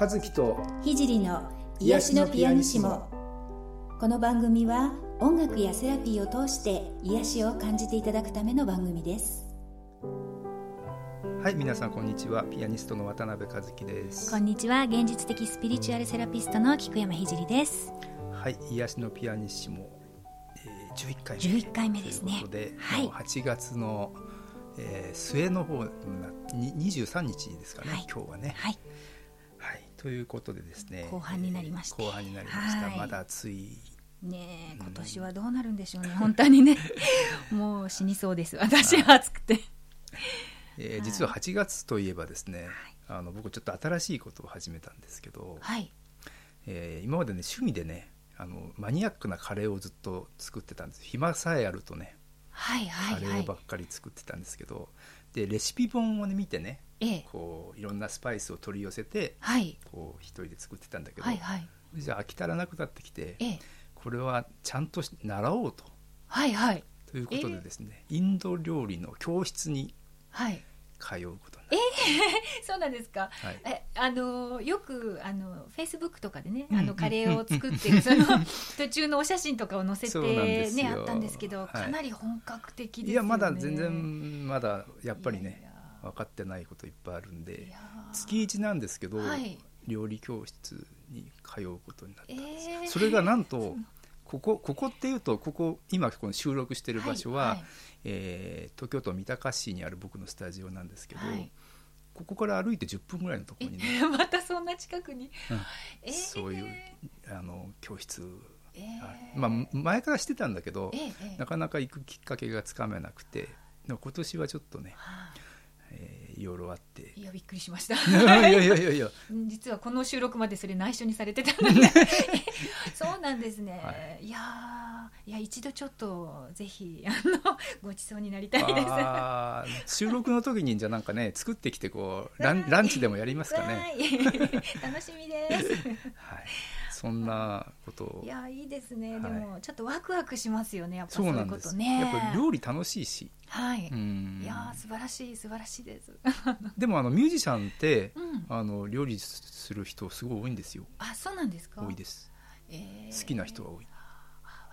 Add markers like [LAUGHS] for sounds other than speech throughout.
和樹と聖の癒しのピアニッシモ。この番組は音楽やセラピーを通して癒しを感じていただくための番組です。はい皆さんこんにちは。ピアニストの渡辺和樹です。こんにちは。現実的スピリチュアルセラピストの菊山聖です。はい癒しのピアニッシモ、えー、11回目。11回目ですね。ということで、はい。もう8月の、えー末の方になに23日ですかね、はい。今日はね。はいはいということでですね後半になりまして。後半になりました、はい。まだ暑い。ねえ今年はどうなるんでしょうね。本当にね。[LAUGHS] もう死にそうです。私は暑くて。えー実は8月といえばですね、あの僕ちょっと新しいことを始めたんですけど、はい。えー今までね趣味でねあのマニアックなカレーをずっと作ってたんです。暇さえあるとねはいカはいはい。レーばっかり作ってたんですけど、でレシピ本をね見てねええ。こういろんなスパイスを取り寄せてはい。こう一人で作ってたんだけど、はいはい。じゃあ飽き足らなくなってきてええ。これはちゃんとし習おうと。はいはい。ということでですね、インド料理の教室にはい。通うことにな [LAUGHS] そうなんですか。はい。え、あのよくあのフェイスブックとかでね、うん。あのカレーを作ってる [LAUGHS] その途中のお写真とかを載せてねあったんですけど、はい。かなり本格的ですよね。いやまだ全然まだやっぱりねや分かってないこといっぱいあるんいでや月1なんですけど、はい。料理教室に通うことになったんですよ、えー。それがなんとここここっていうとここ今この収録してる場所は、はいえー東京都三鷹市にある僕のスタジオなんですけど、はい。ここから歩いて10分ぐらいのところにね、え [LAUGHS] またそんな近くに、うん。えー。そういうあの教室えあー。まあ、前からしてたんだけどえーえーなかなか行くきっかけがつかめなくて今年はちょっとね、はあ。えーいろいろあって。いやびっくりしました。[LAUGHS] いやいやいやいや。いや実はこの収録までそれ内緒にされてたので。[LAUGHS] そうなんですね、、はい。やーいや一度ちょっとぜひあのごちそうになりたいです。収録の時にじゃあなんかね作ってきてこうランランチでもやりますかね。はい。楽しみです。[LAUGHS] はいそんなことを。いやいいですね、はい。でもちょっとワクワクしますよね。やっぱそそうういうことね。やっぱり料理楽しいし。はい、うん。いやー素晴らしい素晴らしいです。[LAUGHS] でもあのミュージシャンってうん。あの料理する人すごい多いんですよ。あそうなんですか？多いです。えー。好きな人は多い。あ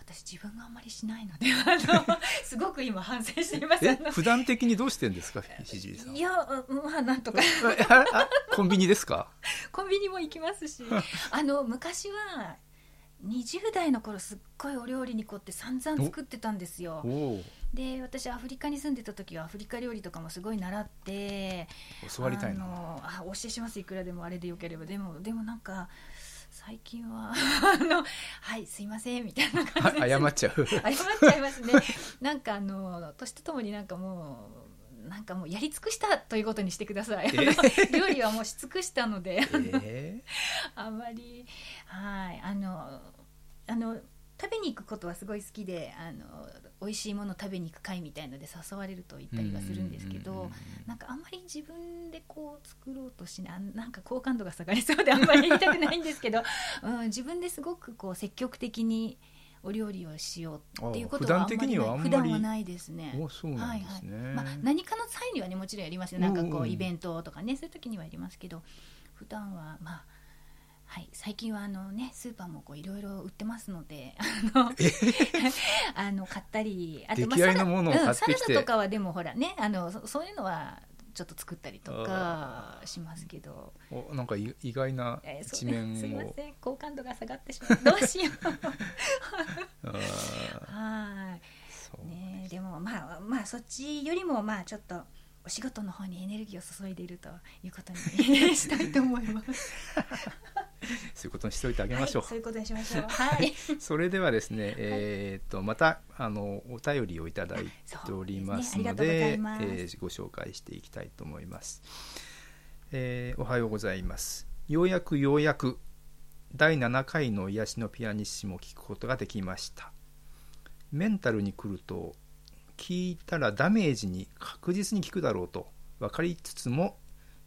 私自分があんまりしないので [LAUGHS] あのすごく今反省しています。普段的にどうしてんですか？ひじりさん。いやうんまあなんとか。ああコンビニですか？コンビニも行きますし [LAUGHS] あの昔は20代の頃すっごいお料理に凝って散々作ってたんですよ。で私アフリカに住んでた時はアフリカ料理とかもすごい習ってあ教わりたいなのあお教えしますいくらでもあれでよければ。でもでもなんか最近は [LAUGHS] あのはいすいませんみたいな感じで謝っちゃう。謝っちゃいますね。なんかあの年とともになんかもうなんかもうやり尽くしたということにしてください、あの料理はもうし尽くしたのでえ？あんまりはいあのあの食べに行くことはすごい好きであの美味しいもの食べに行く会みたいので誘われると言ったりはするんですけどなんかあんまり自分でこう作ろうとしないあ [LAUGHS] なんか好感度が下がりそうであんまり言いたくないんですけど、[LAUGHS] うん、自分ですごくこう積極的にお料理をしようっていうことはあんまり普段はあんまり。普段はないですね。すね、はいはい。まあ、何かの際にはねもちろんやりますよ。なんかこうイベントとかねそういう時にはやりますけど普段はまあはい最近はあのねスーパーもこういろいろ売ってますのであの [LAUGHS] あの買ったりあ出来合いのものを買ってきて。サラダとかはでもほらねあのそそういうのはちょっと作ったりとかしますけど、おなんかい意外な一面を、[LAUGHS] すいません。好感度が下がってしまう。どうしよう。[LAUGHS] あー。はい。ねえでもまあまあそっちよりもまあちょっとお [LAUGHS] 仕事の方にエネルギーを注いでいるということにしたいと思います。そういうことにしておいてあげましょう、はい、そういうことにしましょう。[LAUGHS] はい。それではですね、えーっとまたあのお便りをいただいておりますのででいますえーご紹介していきたいと思います、えーおはようございますようやくようやく第7回の癒しのピアニッシモを聞くことができましたメンタルに来ると聞いたらダメージに確実に効くだろうと分かりつつも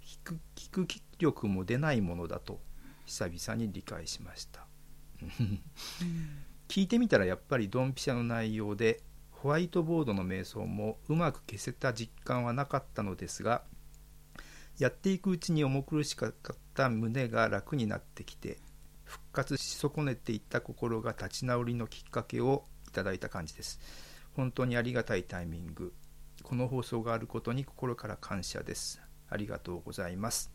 聞く聞く気力も出ないものだと久々に理解しました。聞いてみたらやっぱりドンピシャの内容でホワイトボードの瞑想もうまく消せた実感はなかったのですがやっていくうちに重苦しかった胸が楽になってきて復活し損ねていった心が立ち直りのきっかけをいただいた感じです。本当にありがたいタイミングこの放送があることに心から感謝です。ありがとうございます。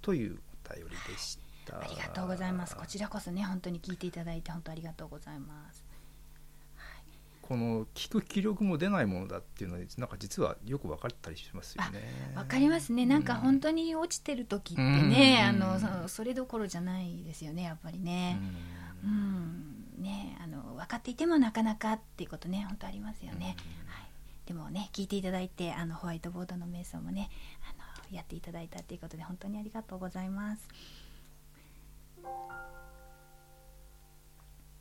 というお便りでした。ありがとうございます。こちらこそね本当に聞いていただいて本当ありがとうございます。この聞く気力も出ないものだっていうのはなんか実はよく分かったりしますよね。わかりますね。なんか本当に落ちてる時ってね、うん、あのそれどころじゃないですよねやっぱりね。うん、うん、ねあの分かっていてもなかなかっていうことね本当ありますよね。はい。でもね聞いていただいてあのホワイトボードの瞑想もねあのやっていただいたっていうことで本当にありがとうございます。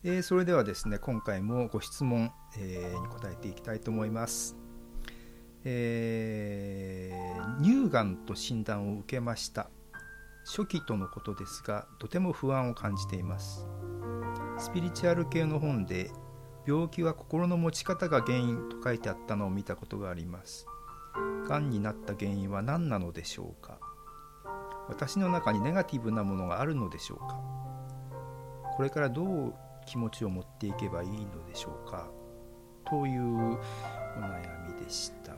えー、それではですね今回もご質問、えー、に答えていきたいと思います、えー、乳がんと診断を受けました初期とのことですがとても不安を感じていますスピリチュアル系の本で病気は心の持ち方が原因と書いてあったのを見たことがあります。がんになった原因は何なのでしょうか？私の中にネガティブなものがあるのでしょうか？これからどう気持ちを持っていけばいいのでしょうか？というお悩みでしたが、は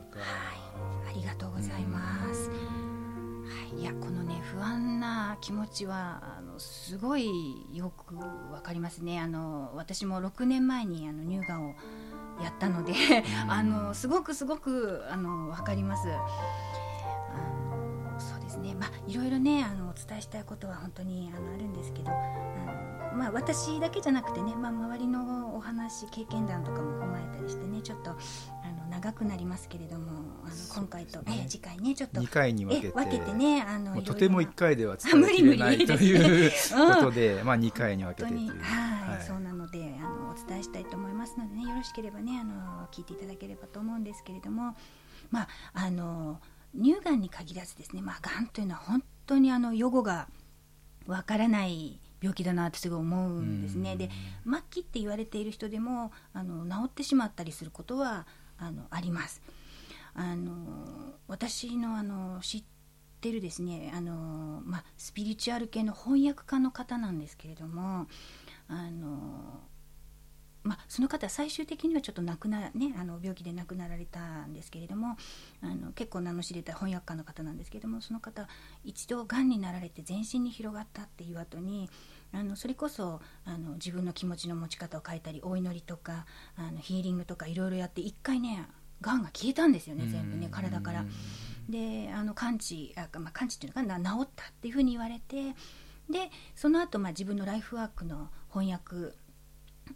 い、ありがとうございます、はい、い。やこのね不安な気持ちはあのすごいよくわかりますね。あの私も6年前にあの乳がんをやったのであのすごくすごくあの分かります。あのそうですね。まあいろいろねあのお伝えしたいことは本当にあのあるんですけどあのまあ、私だけじゃなくてね、まあ、周りのお話経験談とかも踏まえたりしてねちょっと長くなりますけれどもあの今回と、ね、次回ねちょっと。2回に分けて。分けてねあのとても1回では伝えきれないということで、まあ、2回に分けてという、はい、はい、そうなのであのお伝えしたいと思いますのでねよろしければねあの聞いていただければと思うんですけれども。まああの乳がんに限らずですね、まあ、がんというのは本当にあの予後がわからない病気だなってすごい思うんですね。で末期って言われている人でもあの治ってしまったりすることはあのあります。あの私のあの知ってるですねあの、ま、スピリチュアル系の翻訳家の方なんですけれどもあのま、その方最終的にはちょっと亡くな、ね、あの病気で亡くなられたんですけれどもあの結構名の知れた翻訳家の方なんですけれどもその方一度がんになられて全身に広がったっていう後にあのそれこそあの自分の気持ちの持ち方を変えたりお祈りとかあのヒーリングとかいろいろやって一回ねがんが消えたんですよね全部ね体から。であの完治あ、まあ、完治っていうのかな治ったっていうふうに言われてでその後、まあ自分のライフワークの翻訳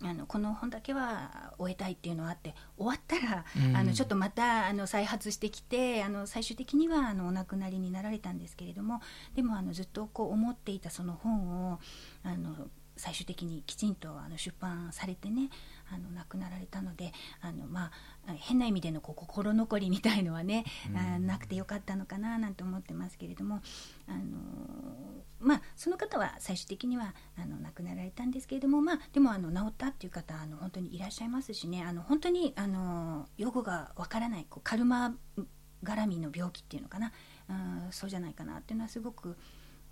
あのこの本だけは終えたいっていうのはあって終わったら、うん、あのちょっとまたあの再発してきてあの最終的にはあのお亡くなりになられたんですけれどもでもあのずっとこう思っていたその本をあの最終的にきちんとあの出版されてねあの亡くなられたのであの、まあ、変な意味でのこう心残りみたいのはね、うん、なくてよかったのかななんて思ってますけれどもあのまあ、その方は最終的にはあの亡くなられたんですけれども、まあ、でもあの治ったっていう方あの本当にいらっしゃいますしねあの本当にあの予後がわからないこうカルマ絡みの病気っていうのかな、うん、そうじゃないかなっていうのはすごく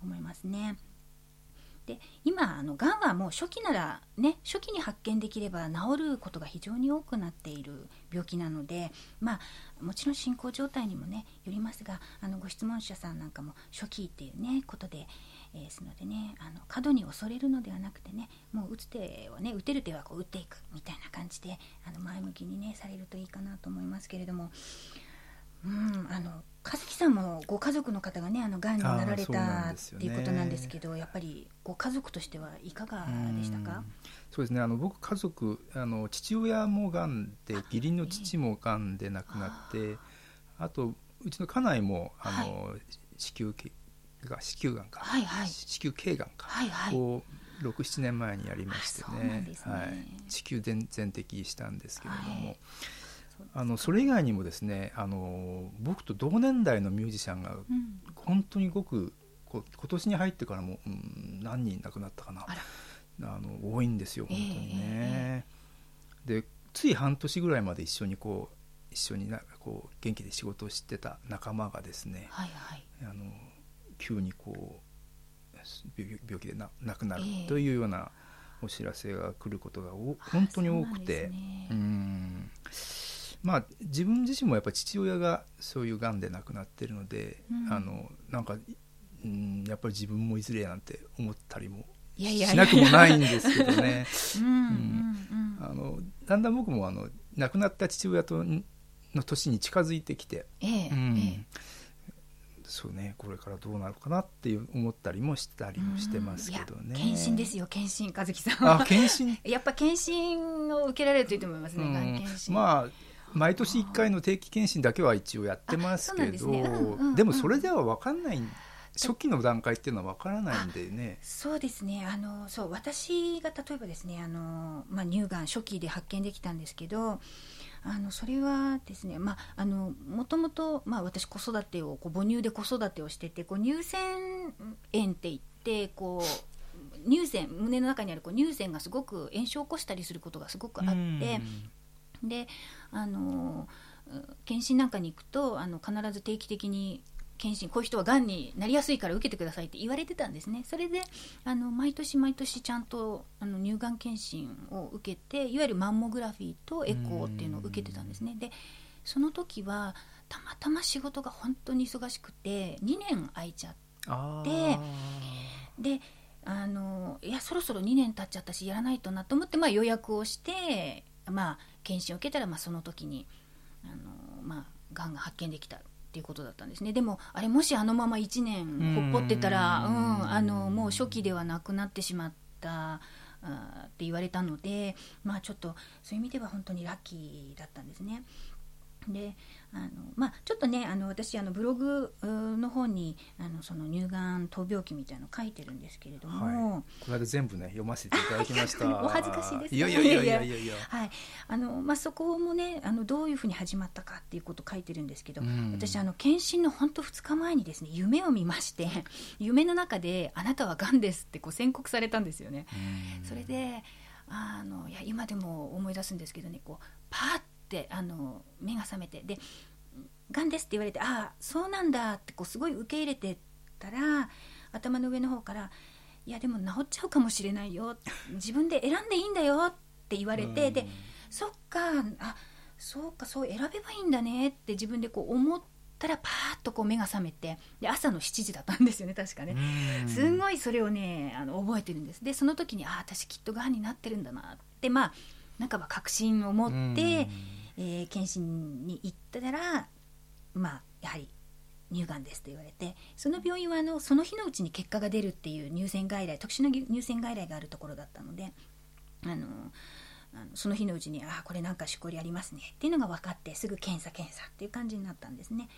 思いますね。で今あのがんはもう初期ならね初期に発見できれば治ることが非常に多くなっている病気なのでまあもちろん進行状態にもねよりますがあのご質問者さんなんかも初期っていうねことで、えー、ですのでねあの過度に恐れるのではなくてねもう打つ手をね打てる手はこう打っていくみたいな感じであの前向きにねされるといいかなと思いますけれども。うんあの和樹さんもご家族の方がねあの癌になられたっていうことなんですけどやっぱりご家族としてはいかがでしたか？そうですね。あの僕家族あの父親もがんで義理の父もがんで亡くなってあとうちの家内もあの、はい、子宮が子宮がんか、はいはい、子宮頸がんか、はいはい、を67年前にやりましてね、ね、はい、子宮全全摘したんですけれども。はいあのそれ以外にもですねあの僕と同年代のミュージシャンが本当にごくこ今年に入ってからも、うん、何人亡くなったかな。あの多いんですよ本当にね。えー、でつい半年ぐらいまで一緒にこう一緒になこう元気で仕事をしてた仲間がですね、はいはい、あの急にこう病病気でな亡くなるええ。というようなお知らせが来ることがお本当に多くて。うね。んまあ自分自身もやっぱ父親がそういうがんで亡くなってるので、うん。あのなんか、うん、やっぱり自分もいずれやなんて思ったりもしなくもないんですけどね。だんだん僕もあの亡くなった父親との年に近づいてきて、ええうん。えそうねこれからどうなるかなっていう思ったりもしたりもしてますけどね。検診ですよ検診和樹さん。あ検診 [LAUGHS] やっぱ検診を受けられるといいと思いますね、がん。検うん診まあ毎年1回の定期検診だけは一応やってますけどね。でもそれでは分かんない。初期の段階っていうのは分からないんでね。そうですね。あのそう私が例えばですねあの、まあ、乳がん初期で発見できたんですけどあのそれはですね、まあ、あのもともと、まあ、私子育てをこう母乳で子育てをしててこう乳腺炎って言ってこう乳腺胸の中にあるこう乳腺がすごく炎症を起こしたりすることがすごくあって。であのうん検診なんかに行くとあの必ず定期的に検診こういう人はがんになりやすいから受けてくださいって言われてたんですね。それであの毎年毎年ちゃんとあの乳がん検診を受けていわゆるマンモグラフィーとエコーっていうのを受けてたんですね。でその時はたまたま仕事が本当に忙しくて2年空いちゃってであのいやそろそろ2年経っちゃったしやらないとなと思って、まあ、予約をして、まあ、検診を受けたら、まあ、その時にあの、まあ、がんが発見できたっていうことだったんですねでもあれもしあのまま1年ほっぽってたら、うんあのもう初期ではなくなってしまった。って言われたので、まあ、ちょっとそういう意味では本当にラッキーだったんですね。であのまあ、ちょっとねあの私あのブログの方にあのその乳がん闘病記みたいなの書いてるんですけれども、はい。この間全部ね読ませていただきました。[LAUGHS] お恥ずかしいですいやいやいやいやいや。いやはい。あのまあ、そこもねあのどういうふうに始まったかっていうことを書いてるんですけど、うん。私あの検診の本当2日前にですね夢を見まして [LAUGHS] 夢の中で「あなたはがんです」ってこう宣告されたんですよね。うん。それであのいや今でも思い出すんですけどねこうパーってあの目が覚めてで「がんです」って言われて「ああそうなんだ」ってこうすごい受け入れてたら頭の上の方から「いやでも治っちゃうかもしれないよ。自分で選んでいいんだよ」って言われて、うん。でそっかあそうかそう選べばいいんだねって自分でこう思ったらパーッとこう目が覚めてで朝の7時だったんですよね確かね。うん。すんごいそれをねあの覚えてるんです。でその時にああ私きっとがんになってるんだなってまあなんかは確信を持って、うんえー検診に行ったらまあやはり乳がんですと言われてその病院はあのその日のうちに結果が出るっていう乳腺外来特殊な乳腺外来があるところだったのであのあのその日のうちにあこれなんかしこりありますねっていうのが分かってすぐ検査検査っていう感じになったんですね。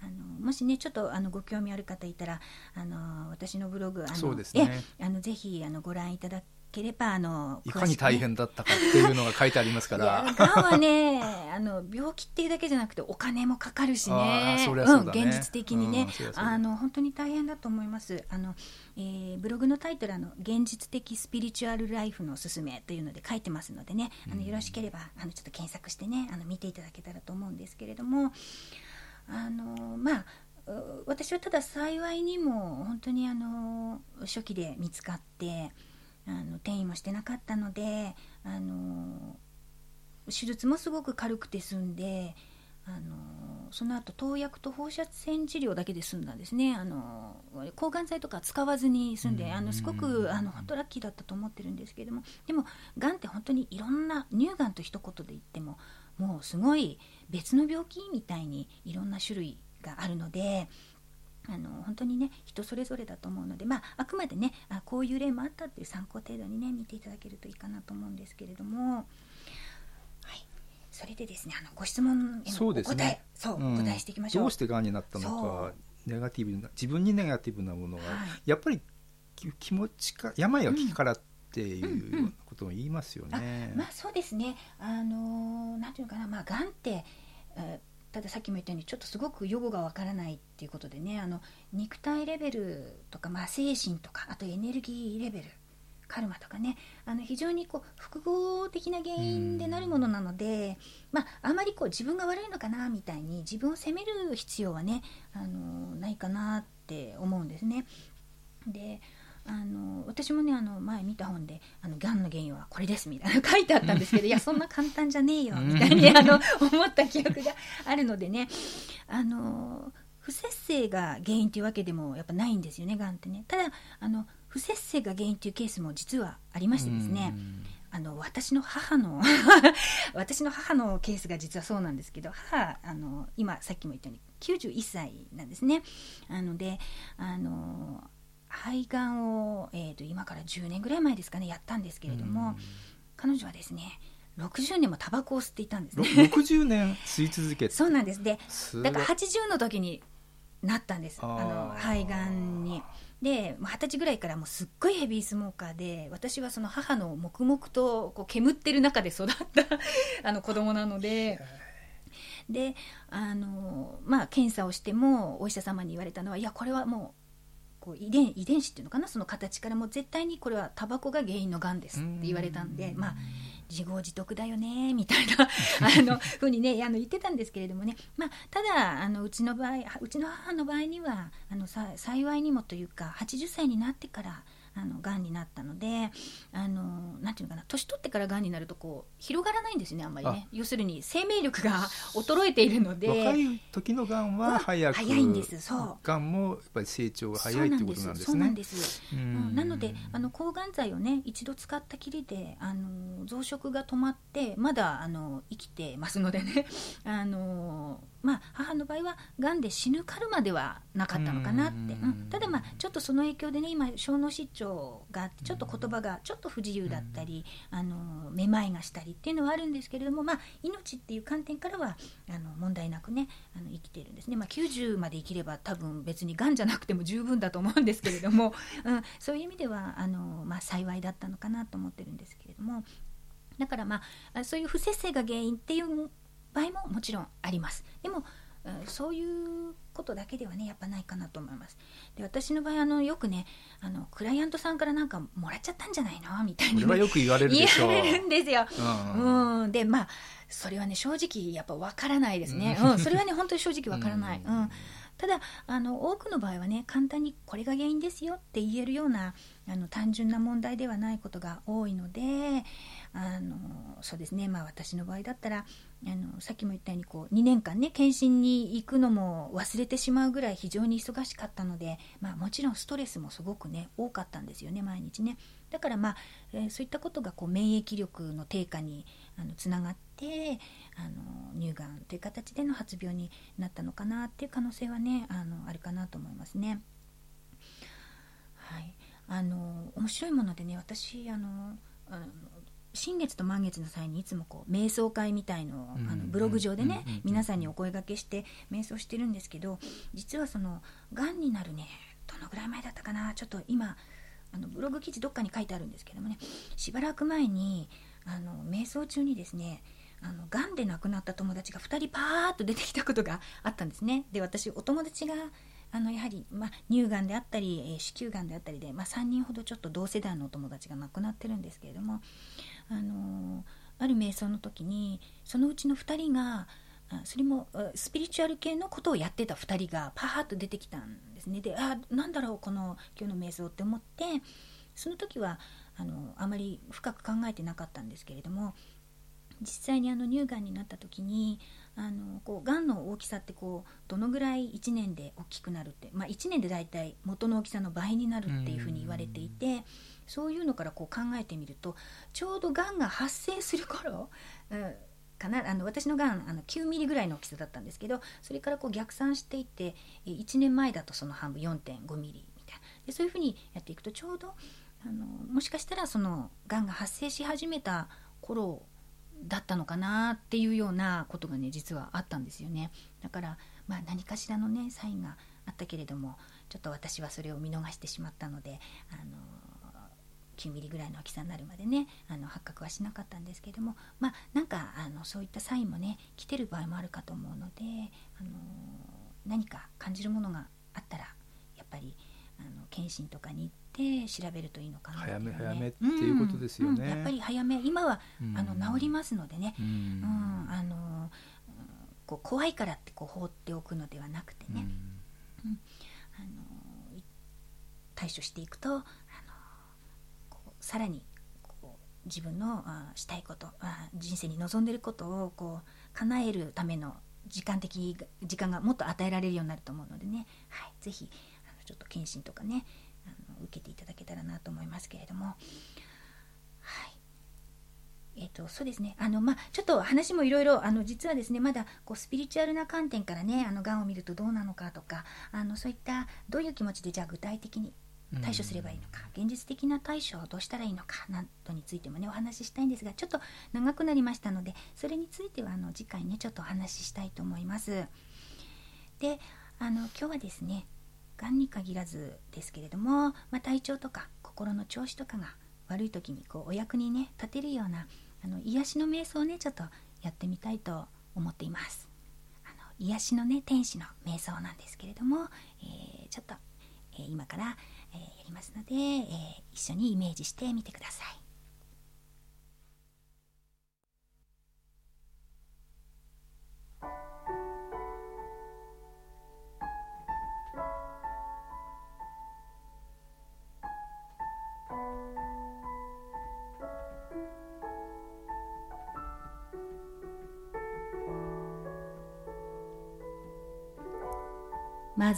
あのもしねちょっとあのご興味ある方いたらあの私のブログあのそうですねえあのぜひあのご覧いただければあのいかに大変だったかっていうのが書いてありますから。がんはね [LAUGHS] あの病気っていうだけじゃなくてお金もかかるしあねーそりゃそうん、現実的にね。うんあの本当に大変だと思います。あの、えーブログのタイトルあの「現実的スピリチュアルライフのすすめ」というので書いてますのでね。あのよろしければあのちょっと検索してねあの見ていただけたらと思うんですけれども。あのまあう私はただ幸いにも本当にあの初期で見つかってあの転移もしてなかったのであの手術もすごく軽くて済んであのその後投薬と放射線治療だけで済んだんですねあの抗がん剤とか使わずに済んであのすごくあの本当ラッキーだったと思ってるんですけれどもでもがんって本当にいろんな乳がんと一言で言ってももうすごい別の病気みたいにいろんな種類があるので。あの本当にね人それぞれだと思うので、まあ、あくまでねあこういう例もあったっていう参考程度にね見ていただけるといいかなと思うんですけれども、はい、それでですねあのご質問へのお答えねそう、うん。お答えしていきましょう。どうしてがんになったのそかう。ネガティブな自分にネガティブなものが、はい。やっぱりき気持ちか病は気からっていうようなことを言いますよね。まあそうですね、あのーなんていうのかな、まあ、がんって、えーたださっきも言ったように、ちょっとすごく予後がわからないっていうことでね、あの肉体レベルとか、まあ、精神とか、あとエネルギーレベル、カルマとかね、あの非常にこう複合的な原因でなるものなので、まあ、あまりこう自分が悪いのかなみたいに、自分を責める必要はね、あのないかなって思うんですね。であの私もねあの前見た本で「あのがんの原因はこれです」みたいな書いてあったんですけど [LAUGHS] いやそんな簡単じゃねえよみたいにあの思った記憶があるのでねあの不摂生が原因というわけでもやっぱないんですよねがんってね。ただあの不摂生が原因というケースも実はありましてですねあの私の母の [LAUGHS] 私の母のケースが実はそうなんですけど母あの今さっきも言ったように91歳なんですね。なのであの肺がんを、えーと、今から10年ぐらい前ですかねやったんですけれども、彼女はですね60年もタバコを吸っていたんですね。60年吸い続けて。[LAUGHS] そうなんです。でだから80の時になったんです。あの肺がんに。で二十歳ぐらいからもうすっごいヘビースモーカーで私はその母の黙々とこう煙ってる中で育った [LAUGHS] あの子供なので。であのまあ検査をしてもお医者様に言われたのはいやこれはもうこう遺伝遺伝子っていうのかな？その形からもう絶対にこれはタバコが原因のがんですって言われたんでまあ自業自得だよねみたいな [LAUGHS] あのふうにねあの言ってたんですけれどもね、まあ、ただあのうちの場合うちの母の場合にはあのさ幸いにもというか80歳になってからあのがんになったのであのなんていうのかな年取ってからがんになるとこう広がらないんですねあんまりね。要するに生命力が衰えているので。若い時のがんは早く早いんです。そう。がんもやっぱり成長が早いってことなんですね。そうなんですうん、なのであの抗がん剤をね一度使ったきりであの増殖が止まってまだあの生きてますのでね。あのまあ、母の場合はがんで死ぬかるまではなかったのかなって、うん、ただまあちょっとその影響でね今小脳失調がちょっと言葉がちょっと不自由だったり、あのめまいがしたりっていうのはあるんですけれども、まあ、命っていう観点からはあの問題なくねあの生きているんですね、まあ、90まで生きれば多分別にがんじゃなくても十分だと思うんですけれども、[LAUGHS] うん、そういう意味ではあの、まあ、幸いだったのかなと思ってるんですけれども。だからまあそういう不摂生が原因っていう場合ももちろんあります。でもそういうことだけではねやっぱないかなと思います。で私の場合あのよくねあのクライアントさんからなんかもらっちゃったんじゃないの？みたいな、ね、よく言われるでしょ言われるんですよ、うん、うん、でまあそれはね正直やっぱ分からないですね、うん、それはね本当に正直分からない、うん、ただあの多くの場合はね簡単にこれが原因ですよって言えるようなあの単純な問題ではないことが多いのであのそうですね。まあ私の場合だったらあのさっきも言ったようにこう2年間ね検診に行くのも忘れてしまうぐらい非常に忙しかったので、まあ、もちろんストレスもすごくね多かったんですよね毎日ね。だからまあ、えー、そういったことがこう免疫力の低下にあのつながってあの乳がんという形での発病になったのかなっていう可能性はねあのあるかなと思いますね。はい、あの面白いものでね私あのあの新月と満月の際にいつもこう瞑想会みたいのをあのブログ上でね皆さんにお声がけして瞑想してるんですけど実はそのがんになるねどのぐらい前だったかなちょっと今あのブログ記事どっかに書いてあるんですけどもねしばらく前にあの瞑想中にですねあの癌で亡くなった友達が2人パーッと出てきたことがあったんですね。で私お友達があのやはり、ま、乳がんであったり、えー、子宮がんであったりで、ま、3人ほどちょっと同世代のお友達が亡くなってるんですけれども、あのー、ある瞑想の時にそのうちの2人がそれもスピリチュアル系のことをやってた2人がパーッと出てきたんですね。であなんだろうこの今日の瞑想って思ってその時はあのあまり深く考えてなかったんですけれども実際にあの乳がんになった時にあのこうがんの大きさってこうどのぐらい1年で大きくなるって、まあ、1年で大体元の大きさの倍になるっていうふうに言われていてそういうのからこう考えてみるとちょうどがんが発生する頃、[LAUGHS] うんかなあの私のがんあの9ミリぐらいの大きさだったんですけどそれからこう逆算していって1年前だとその半分4.5ミリみたいな。でそういうふうにやっていくとちょうどあのもしかしたらそのがんが発生し始めた頃だったのかなっていうようなことがね実はあったんですよね。だからまあ何かしらのねサインがあったけれどもちょっと私はそれを見逃してしまったのであの9ミリぐらいの大きさになるまでねあの発覚はしなかったんですけどもまあなんかあのそういったサインもね来てる場合もあるかと思うのであの何か感じるものがあったらやっぱりあの検診とかに行って調べるといいのかな、ね、早め早めっていうことですよね、うん。うん、やっぱり早め。今は、あの治りますのでね、うん。あのこう怖いからってこう放っておくのではなくてね、うん。あの対処していくとあのさらに自分のあしたいことあ人生に望んでることをこう叶えるための時間的時間がもっと与えられるようになると思うのでね、はい、ぜひあのちょっと検診とかね受けていただけたらなと思いますけれども。えーと、そうですねあの、まあ、ちょっと話もいろいろ実はですねまだこうスピリチュアルな観点からねあのがんを見るとどうなのかとかあのそういったどういう気持ちでじゃあ具体的に対処すればいいのか、現実的な対処をどうしたらいいのかなどについてもねお話ししたいんですがちょっと長くなりましたのでそれについてはあの次回ねちょっとお話ししたいと思います。であの今日はですねがんに限らずですけれども、まあ、体調とか心の調子とかが悪い時にこうお役にね立てるようなあの癒しの瞑想をねちょっとやってみたいと思っています。あの癒しのね天使の瞑想なんですけれども、えー、ちょっと、えー、今から、えー、やりますので、え一緒にイメージしてみてください。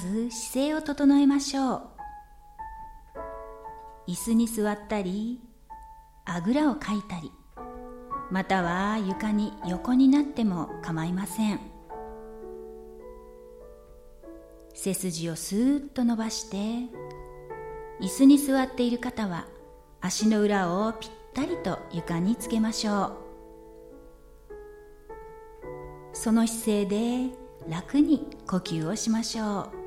ず姿勢を整えましょう。椅子に座ったりあぐらをかいたりまたは床に横になっても構いません。背筋をスーッと伸ばして椅子に座っている方は足の裏をぴったりと床につけましょう。その姿勢で楽に呼吸をしましょう。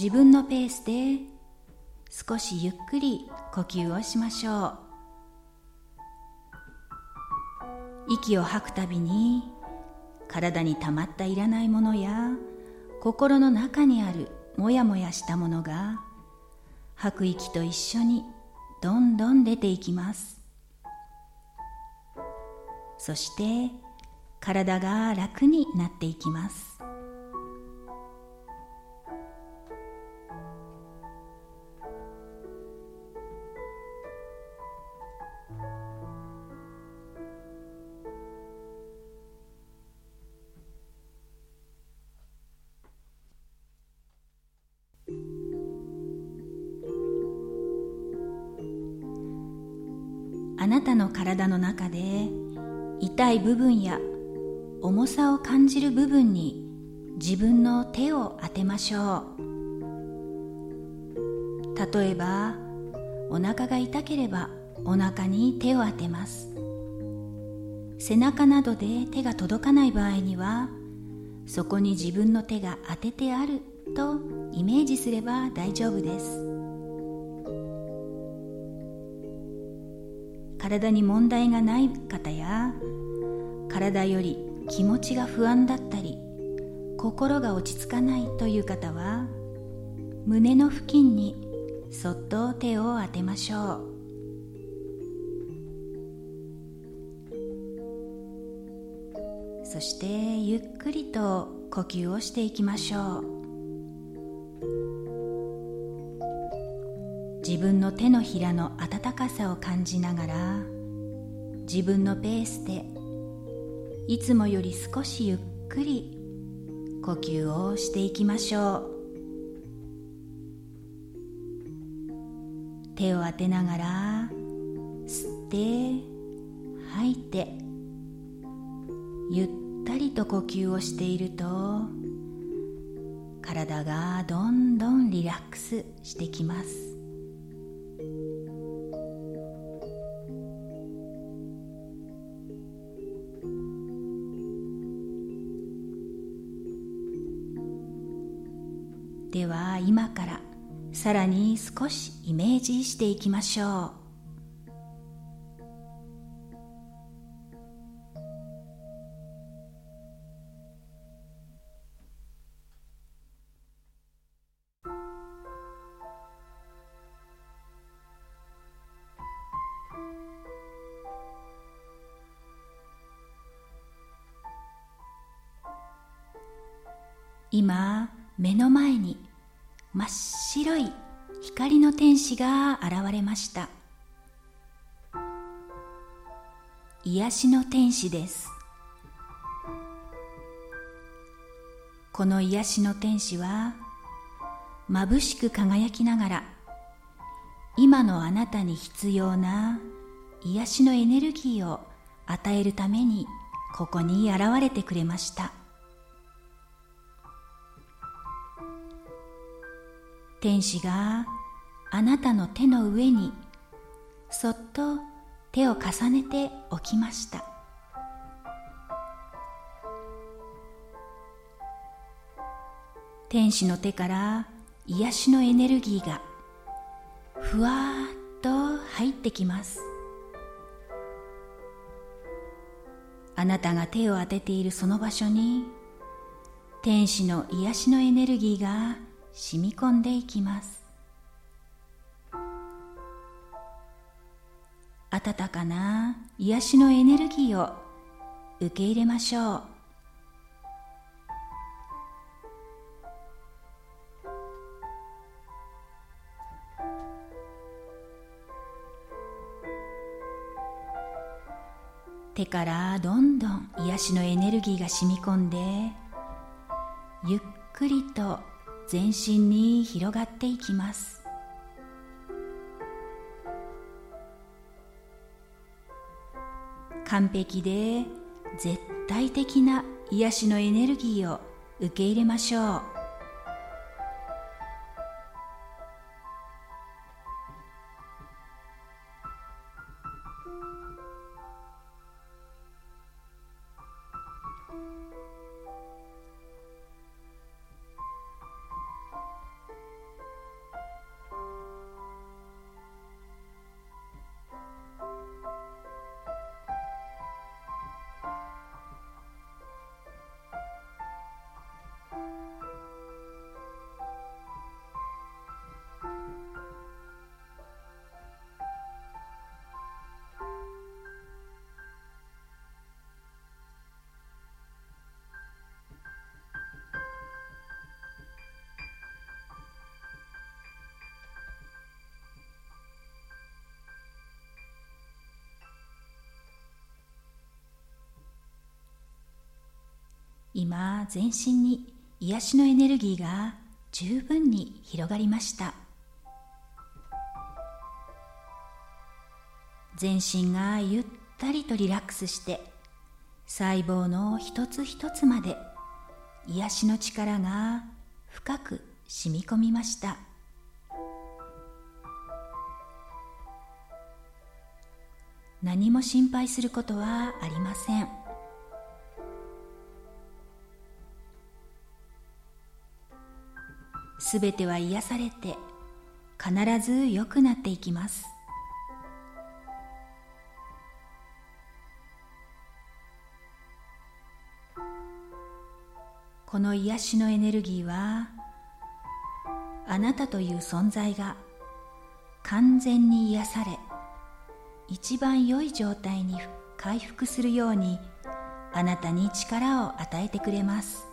自分のペースで少しゆっくり呼吸をしましょう。息を吐くたびに体にたまったいらないものや心の中にあるもやもやしたものが吐く息と一緒にどんどん出ていきます。そして体が楽になっていきます。体の中で痛い部分や重さを感じる部分に自分の手を当てましょう。例えばお腹が痛ければお腹に手を当てます。背中などで手が届かない場合にはそこに自分の手が当ててあるとイメージすれば大丈夫です。体に問題がない方や体より気持ちが不安だったり心が落ち着かないという方は胸の付近にそっと手を当てましょう。そしてゆっくりと呼吸をしていきましょう。自分の手のひらの温かさを感じながら自分のペースでいつもより少しゆっくり呼吸をしていきましょう。手を当てながら吸って吐いてゆったりと呼吸をしていると体がどんどんリラックスしてきます。さらに少しイメージしていきましょう。今目の前に真っ白い光の天使が現れました。癒しの天使です。この癒しの天使は眩しく輝きながら今のあなたに必要な癒しのエネルギーを与えるためにここに現れてくれました。天使があなたの手の上にそっと手を重ねておきました。天使の手から癒しのエネルギーがふわっと入ってきます。あなたが手を当てているその場所に天使の癒しのエネルギーが染み込んでいきます。温かな癒しのエネルギーを受け入れましょう。手からどんどん癒しのエネルギーが染み込んでゆっくりと全身に広がっていきます。完璧で絶対的な癒しのエネルギーを受け入れましょう。今全身に癒しのエネルギーが十分に広がりました。全身がゆったりとリラックスして細胞の一つ一つまで癒しの力が深く染み込みました。何も心配することはありません。すべては癒されて必ず良くなっていきます。この癒しのエネルギーはあなたという存在が完全に癒され一番良い状態に回復するようにあなたに力を与えてくれます。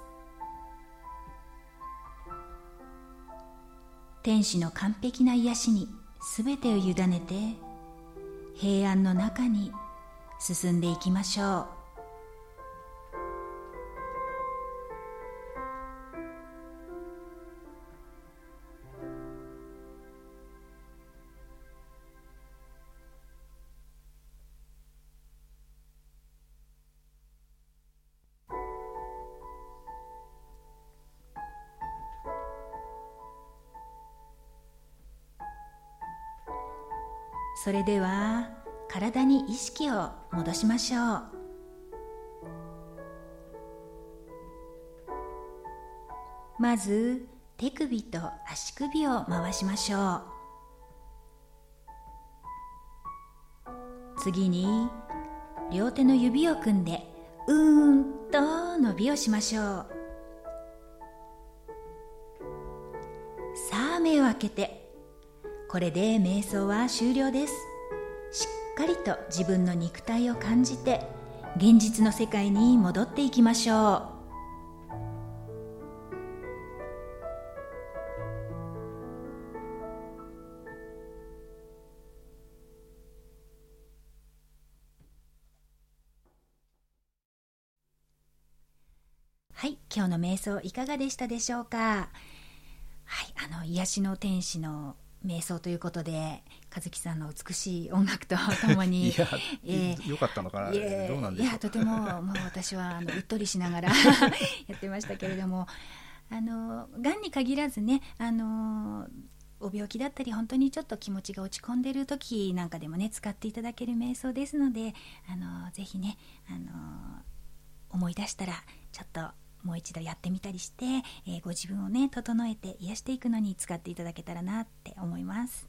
天使の完璧な癒しに全てを委ねて平安の中に進んでいきましょう。それでは体に意識を戻しましょう。まず手首と足首を回しましょう。次に両手の指を組んでうーんと伸びをしましょう。さあ目を開けてこれで瞑想は終了ですしっかりと自分の肉体を感じて現実の世界に戻っていきましょうはい、今日の瞑想いかがでしたでしょうか？はい、あの癒しの天使の瞑想ということで和樹さんの美しい音楽とともにいや、えーよかったのかな、どうなんでいやとてももう私はあのうっとりしながら [LAUGHS] やってましたけれどもあのがんに限らずねあのお病気だったり本当にちょっと気持ちが落ち込んでる時なんかでもね使っていただける瞑想ですのであのぜひねあの思い出したらちょっともう一度やってみたりして、えーご自分をね整えて癒していくのに使っていただけたらなって思います。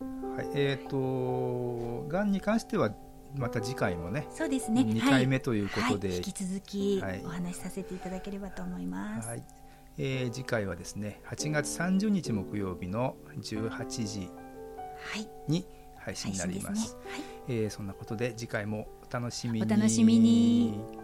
う。はい、えっ、と、がんに関しては、また次回もね。そうですね。2はい回目ということではい引き続きはいお話しさせていただければと思います。はい、えー次回はですね、8月30日木曜日の18時はい、に配信になります。すねえーそんなことで次回もお楽しみに。お楽しみに。